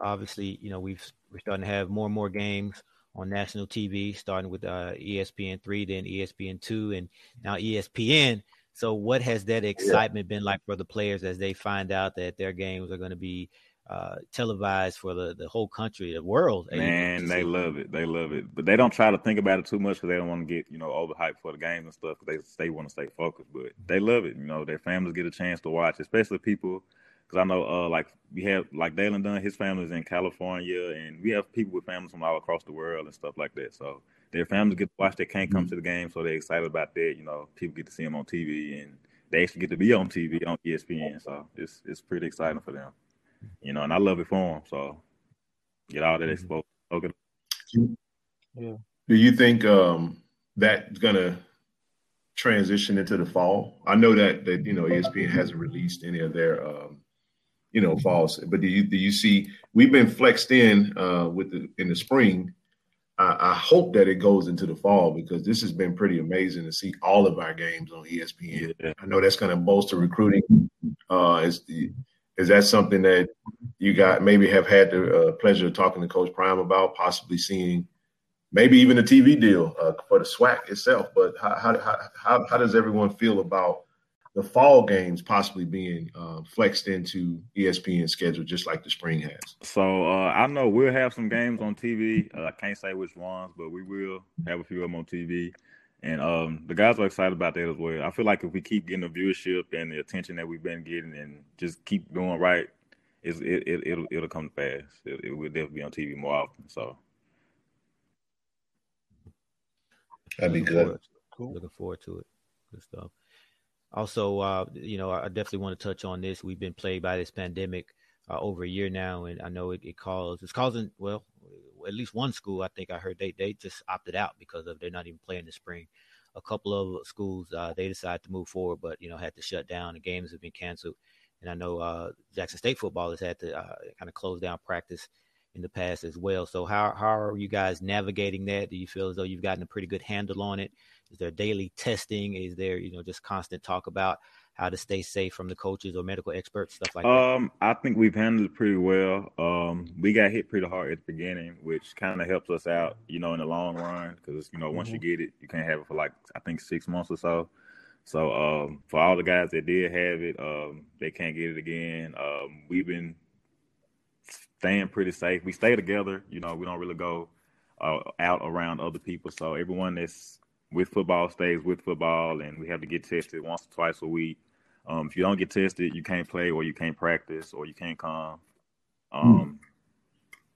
obviously, you know, we've we're starting to have more and more games on national TV, starting with uh, ESPN three, then ESPN two, and now ESPN. So, what has that excitement been like for the players as they find out that their games are going to be uh, televised for the, the whole country, the world? Man, they love it. They love it, but they don't try to think about it too much because they don't want to get you know overhyped for the games and stuff. Because they they want to stay focused, but they love it. You know, their families get a chance to watch, especially people because I know uh, like we have like Dalen Dunn, his family's in California, and we have people with families from all across the world and stuff like that. So their families get to watch. They can't come mm-hmm. to the game, so they're excited about that. You know, people get to see them on TV, and they actually get to be on TV on ESPN. So it's it's pretty exciting for them. You know, and I love it for them. So get all that mm-hmm. exposure. Okay. Yeah. Do you think um, that's gonna transition into the fall? I know that that you know ESPN hasn't released any of their um, you know, false. But do you do you see we've been flexed in uh, with the in the spring? I, I, hope that it goes into the fall because this has been pretty amazing to see all of our games on ESPN. Yeah. I know that's going to bolster recruiting uh, as the is that something that you got maybe have had the uh, pleasure of talking to Coach Prime about, possibly seeing maybe even a TV deal uh, for the SWAC itself? But how, how, how, how does everyone feel about the fall games possibly being uh, flexed into ESPN schedule, just like the spring has. So uh, I know we'll have some games on TV. Uh, I can't say which ones, but we will have a few of them on TV. And um, the guys are excited about that as well. I feel like if we keep getting the viewership and the attention that we've been getting, and just keep doing right, it, it, it, it'll it'll come fast. It, it will definitely be on TV more often. So that'd be good. Cool. Looking forward to it. Good stuff. Also, uh, you know, I definitely want to touch on this. We've been plagued by this pandemic uh, over a year now, and I know it, it caused it's causing well, at least one school I think I heard they they just opted out because of they're not even playing the spring. A couple of schools uh, they decided to move forward, but you know had to shut down. The games have been canceled, and I know uh, Jackson State football has had to uh, kind of close down practice in the past as well. So how how are you guys navigating that? Do you feel as though you've gotten a pretty good handle on it? Is there daily testing? Is there, you know, just constant talk about how to stay safe from the coaches or medical experts, stuff like um, that? I think we've handled it pretty well. Um, we got hit pretty hard at the beginning, which kind of helps us out, you know, in the long run because you know once mm-hmm. you get it, you can't have it for like I think six months or so. So um, for all the guys that did have it, um, they can't get it again. Um, we've been staying pretty safe. We stay together, you know. We don't really go uh, out around other people. So everyone that's with football stays with football, and we have to get tested once or twice a week. Um, if you don't get tested, you can't play, or you can't practice, or you can't come. Hmm. Um, mm.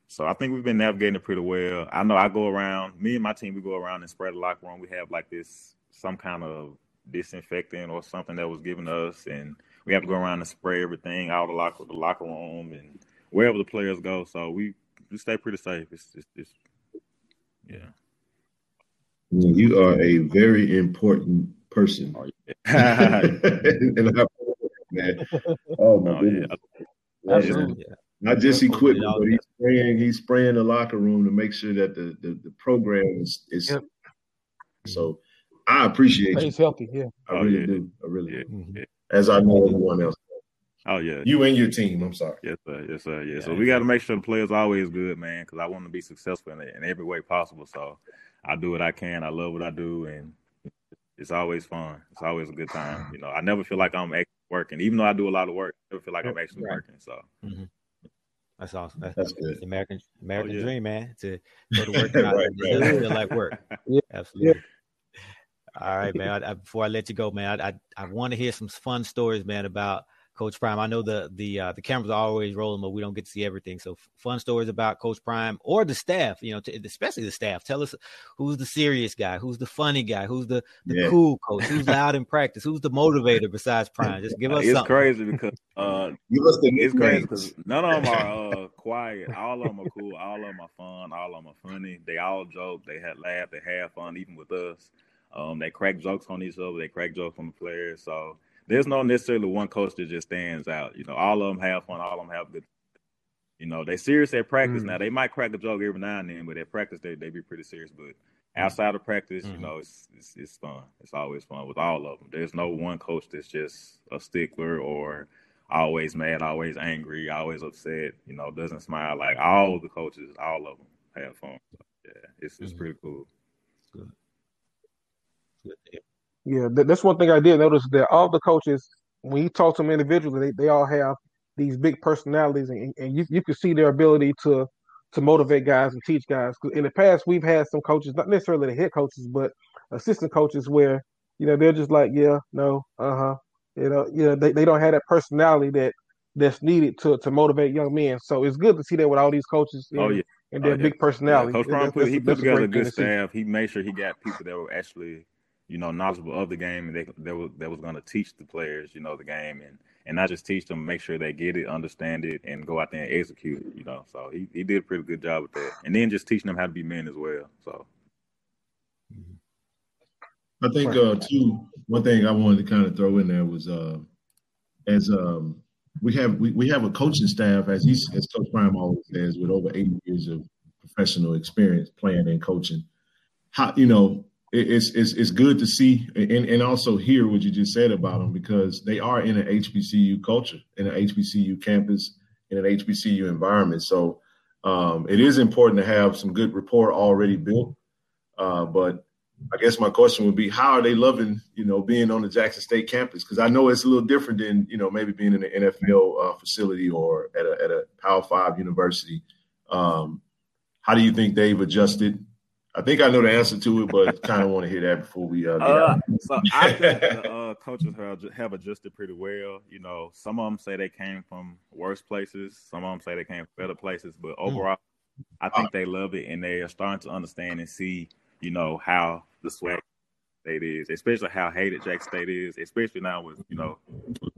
So I think we've been navigating it pretty well. I know I go around, me and my team, we go around and spread the locker room. We have like this, some kind of disinfectant or something that was given to us, and we have to go around and spray everything out of the locker, the locker room and wherever the players go. So we, we stay pretty safe. It's, it's, it's yeah. You are a very important person. Oh, yeah. and I, man. Oh my oh, goodness. Yeah. Absolutely. Not just equipment, but he's spraying. He's spraying the locker room to make sure that the the, the program is is. Yep. So, I appreciate He's healthy. Yeah, I really oh, yeah. do. I really do. As I know everyone else. Oh yeah, you and your team. I'm sorry. Yes sir. Yes sir. Yeah. yeah so we got to make sure the players always good, man, because I want to be successful in, in every way possible. So I do what I can. I love what I do, and it's always fun. It's always a good time. You know, I never feel like I'm actually working, even though I do a lot of work. I never feel like I'm actually right. working. So. Mm-hmm. That's awesome. That's, That's good. The American American oh, yeah. dream, man. To go to work, right, right. feel like work. Yeah. Absolutely. Yeah. All right, man. I, I, before I let you go, man, I I, I want to hear some fun stories, man, about Coach Prime. I know the the uh, the cameras are always rolling, but we don't get to see everything. So fun stories about Coach Prime or the staff. You know, to, especially the staff. Tell us who's the serious guy, who's the funny guy, who's the, the yeah. cool coach, who's loud in practice, who's the motivator besides Prime. Just give us. It's something. crazy because uh, give us the it's crazy because none of them are uh, quiet. All of them are cool. All of them are fun. All of them are funny. They all joke. They had laugh. They have fun, even with us. Um, they crack jokes on each other. They crack jokes on the players. So there's no necessarily one coach that just stands out. You know, all of them have fun, all of them have good. You know, they serious at practice. Mm. Now they might crack a joke every now and then, but at practice they they be pretty serious. But outside of practice, mm. you know, it's, it's it's fun. It's always fun with all of them. There's no one coach that's just a stickler or always mad, always angry, always upset. You know, doesn't smile. Like all the coaches, all of them have fun. So, yeah, it's it's mm pretty cool. Good. Good. Yeah, that's one thing I did notice that all the coaches, when you talk to them individually, they, they all have these big personalities, and, and you you can see their ability to to motivate guys and teach guys. In the past, we've had some coaches, not necessarily the head coaches, but assistant coaches, where you know they're just like, yeah, no, uh huh, you know, you know, they, they don't have that personality that that's needed to to motivate young men. So it's good to see that with all these coaches. oh yeah. And their oh, yeah. big personality. Yeah, Coach Brown put, he put together a good staff. He made sure he got people that were actually you know, knowledgeable of the game, and they that was that was going to teach the players, you know, the game, and and not just teach them, make sure they get it, understand it, and go out there and execute it. You know, so he, he did a pretty good job with that, and then just teaching them how to be men as well. So. I think uh, too. One thing I wanted to kind of throw in there was uh, as um, we have we, we have a coaching staff as he's as Coach Prime always says with over 80 years of professional experience playing and coaching. How you know it's, it's it's good to see and, and also hear what you just said about them because they are in an HBCU culture, in an HBCU campus, in an HBCU environment. So um, it is important to have some good rapport already built. Uh, but I guess my question would be, how are they loving, you know, being on the Jackson State campus? Because I know it's a little different than, you know, maybe being in an NFL uh, facility or at a, at a Power Five university. Um, how do you think they've adjusted? I think I know the answer to it, but kind of want to hear that before we. Uh, uh so I think the uh, coaches have, have adjusted pretty well. You know, some of them say they came from worse places. Some of them say they came from better places. But hmm. overall, mm. I think they love it, and they are starting to understand and see, you know, how the SWAC state is, especially how hated Jack State is, especially now with you know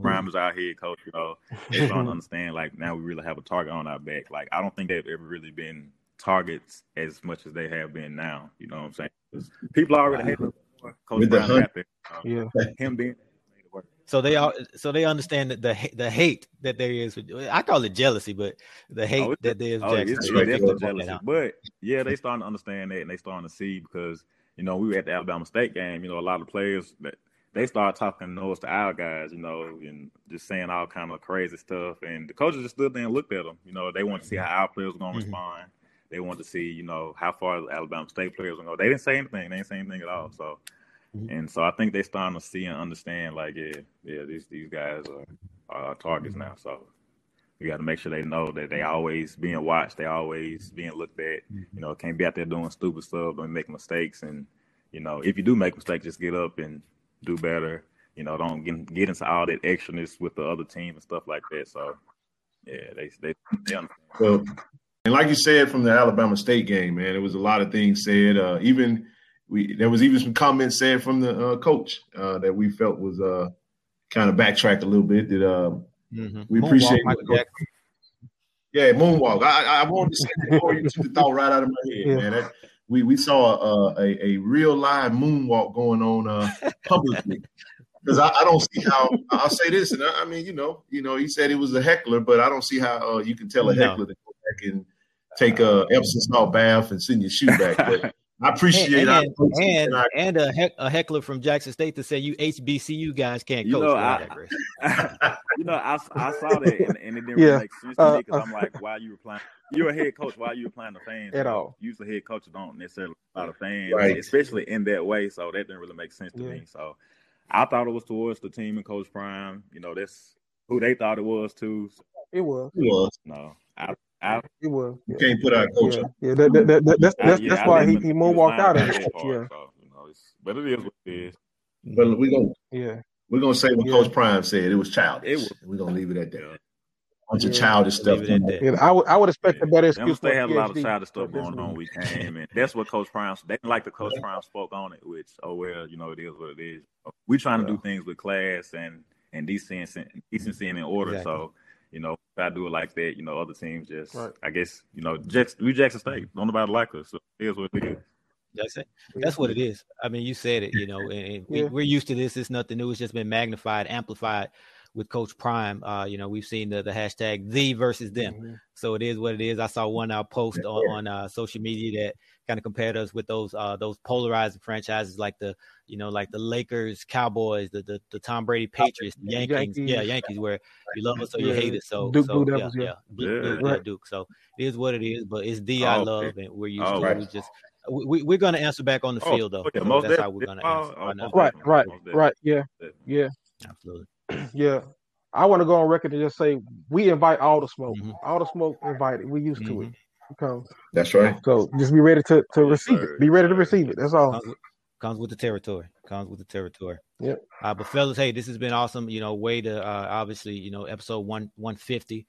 Prime is our head coach. You know, they starting to understand like now we really have a target on our back. Like I don't think they've ever really been targets as much as they have been now. You know what I'm saying? People already hate Coach Brown the there. Uh, yeah, him being. So they all, so they understand that the the hate that there is. I call it jealousy, but the hate oh, that there is. Oh, it's, it's jealousy. But yeah, they starting to understand that, and they starting to see because you know we were at the Alabama State game. You know, a lot of players that they start talking nose to our guys, you know, and just saying all kind of crazy stuff. And the coaches just stood there and looked at them. You know, they want to see how our players are going to mm-hmm. respond. They want to see, you know, how far the Alabama State players will go. They didn't say anything. They didn't say anything at all. So, mm-hmm. and so I think they're starting to see and understand, like, yeah, yeah, these these guys are, are targets now. So we got to make sure they know that they always being watched. They always being looked at. You know, can't be out there doing stupid stuff, don't make mistakes. And you know, if you do make mistakes, just get up and do better. You know, don't get, get into all that extraness with the other team and stuff like that. So, yeah, they they, they understand. Well, and like you said from the Alabama State game, man, there was a lot of things said. Uh, even we there was even some comments said from the uh, coach uh, that we felt was uh, kind of backtracked a little bit. That uh, mm-hmm. we moonwalk, appreciate. yeah, moonwalk. I, I wanted to say before you took the thought right out of my head, yeah. man. That, we we saw a, a, a real live moonwalk going on uh, publicly. Because I, I, don't see how I'll say this, and I, I, mean, you know, you know, he said he was a heckler, but I don't see how uh, you can tell a heckler no. to go back and take a Epsom salt bath and send your shoe back. But I appreciate and and, and, I, and a, heck, a, heckler from Jackson State to say you HBCU guys can't you coach. Know, I, you know, I, I saw that and, and it didn't yeah. really make sense to me because uh, I'm like, why you were playing? You're a head coach. Why are you playing the fans at all? Usually, head coaches don't necessarily a lot of fans, right. especially in that way. So that didn't really make sense to yeah. me. So I thought it was towards the team and Coach Prime. You know, that's who they thought it was too. It was. It was. No, I, I, it was. You can't put out coach. Yeah, yeah that, that, that, that's that's, yeah, that's why he, he moonwalked out of it. Yeah, so, you know, but it is what it is. Mm-hmm. But we gonna yeah we're gonna say what yeah. Coach Prime said. It was childish. It was, we're gonna leave it at that. Bunch yeah. of childish stuff. Yeah, I would I would expect a better excuse. They had a lot of childish stuff going on. We came and that's what Coach Prime. They didn't like the Coach Prime spoke on it, which oh well, you know it is what it is. We're trying to do things with class and and decency, decency and in order. Exactly. So you know, if I do it like that, you know, other teams just, right. I guess, you know, Jackson, we Jackson State. Don't nobody like us. So it is what it is. That's it. That's what it is. I mean, you said it. You know, and we, are used to this. It's nothing new. It's just been magnified, amplified with Coach Prime. Uh, you know, we've seen the, the hashtag the versus them. Mm-hmm. So it is what it is. I saw one uh, post on, on uh, social media that kind of compared us with those uh, those polarizing franchises like the you know like the Lakers, Cowboys, the the, the Tom Brady Patriots, the Yankees, Yankees, yeah, Yankees, where you love us or you hate it. So Duke, so, yeah, yeah, Duke, yeah, Duke. So it is what it is. But it's the oh, I love, okay. and we're used oh, to right. We just we, we're going to answer back on the oh, field though. Yeah, so that's how we're going to answer. Oh, right, right, right. Yeah, yeah, absolutely. Yeah, I want to go on record and just say we invite all the smoke. Mm-hmm. All the smoke invited. We used mm-hmm. to it. Because that's right. So just be ready to, to receive it. Be ready to receive it. That's all. Comes with, comes with the territory. Comes with the territory. Yep. Uh, but fellas, hey, this has been awesome. You know, way to uh, obviously, you know, episode one one fifty.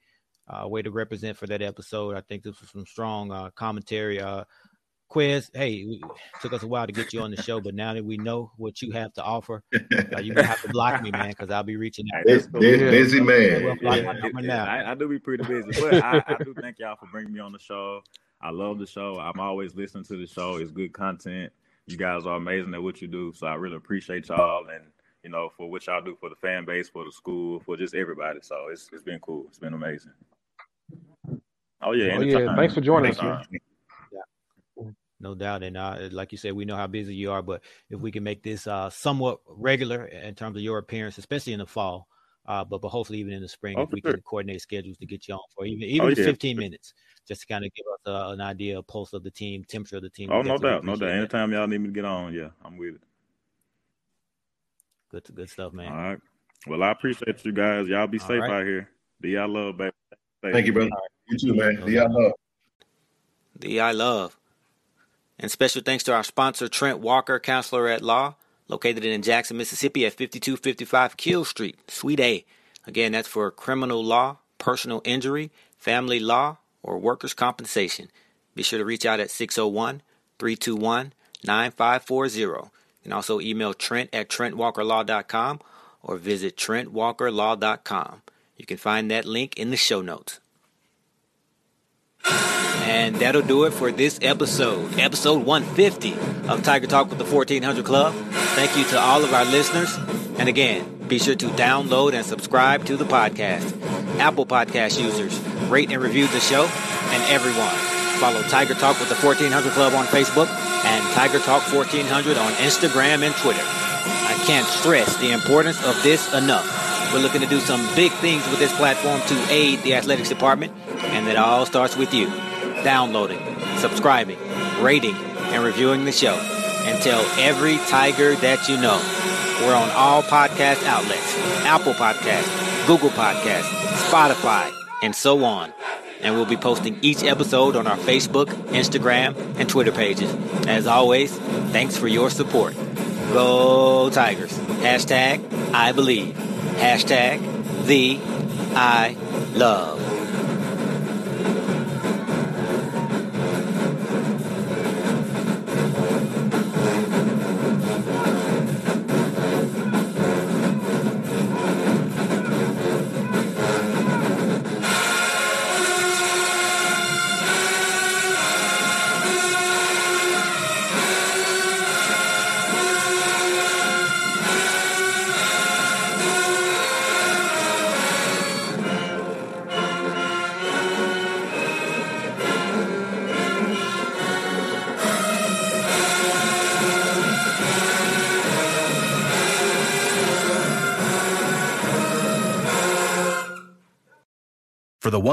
Uh, way to represent for that episode. I think this was some strong uh, commentary. Quiz, hey, it took us a while to get you on the show, but now that we know what you have to offer, uh, you're gonna have to block me, man, because I'll be reaching out. This, busy man. Yeah, I, I, do be pretty busy, but I, I, do thank y'all for bringing me on the show. I love the show. I'm always listening to the show. It's good content. You guys are amazing at what you do, so I really appreciate y'all and you know for what y'all do for the fan base, for the school, for just everybody. So it's it's been cool. It's been amazing. Oh yeah, oh, yeah. Thanks for joining us. No doubt. And uh, like you said, we know how busy you are, but if we can make this uh, somewhat regular in terms of your appearance, especially in the fall, uh, but but hopefully even in the spring, oh, if we sure. can coordinate schedules to get you on for even even oh, yeah. 15 minutes, just to kind of give us uh, an idea, of pulse of the team, temperature of the team. Oh, no doubt, no doubt. Anytime y'all need me to get on, yeah, I'm with it. Good, good stuff, man. All right. Well, I appreciate you guys. Y'all be All safe right. out here. Do y'all love, baby. Thank you, brother. You too, man. Do y'all love. The I love. And special thanks to our sponsor, Trent Walker, counselor at law, located in Jackson, Mississippi at 5255 Keele Street, Suite A. Again, that's for criminal law, personal injury, family law, or workers' compensation. Be sure to reach out at 601 321 9540. You can also email Trent at TrentWalkerLaw.com or visit TrentWalkerLaw.com. You can find that link in the show notes. And that'll do it for this episode, episode 150 of Tiger Talk with the 1400 Club. Thank you to all of our listeners. And again, be sure to download and subscribe to the podcast. Apple Podcast users, rate and review the show. And everyone, follow Tiger Talk with the 1400 Club on Facebook and Tiger Talk 1400 on Instagram and Twitter. I can't stress the importance of this enough. We're looking to do some big things with this platform to aid the athletics department, and it all starts with you downloading, subscribing, rating, and reviewing the show. And tell every Tiger that you know. We're on all podcast outlets Apple Podcast, Google Podcast, Spotify, and so on. And we'll be posting each episode on our Facebook, Instagram, and Twitter pages. As always, thanks for your support. Go Tigers. Hashtag I believe. Hashtag the I love.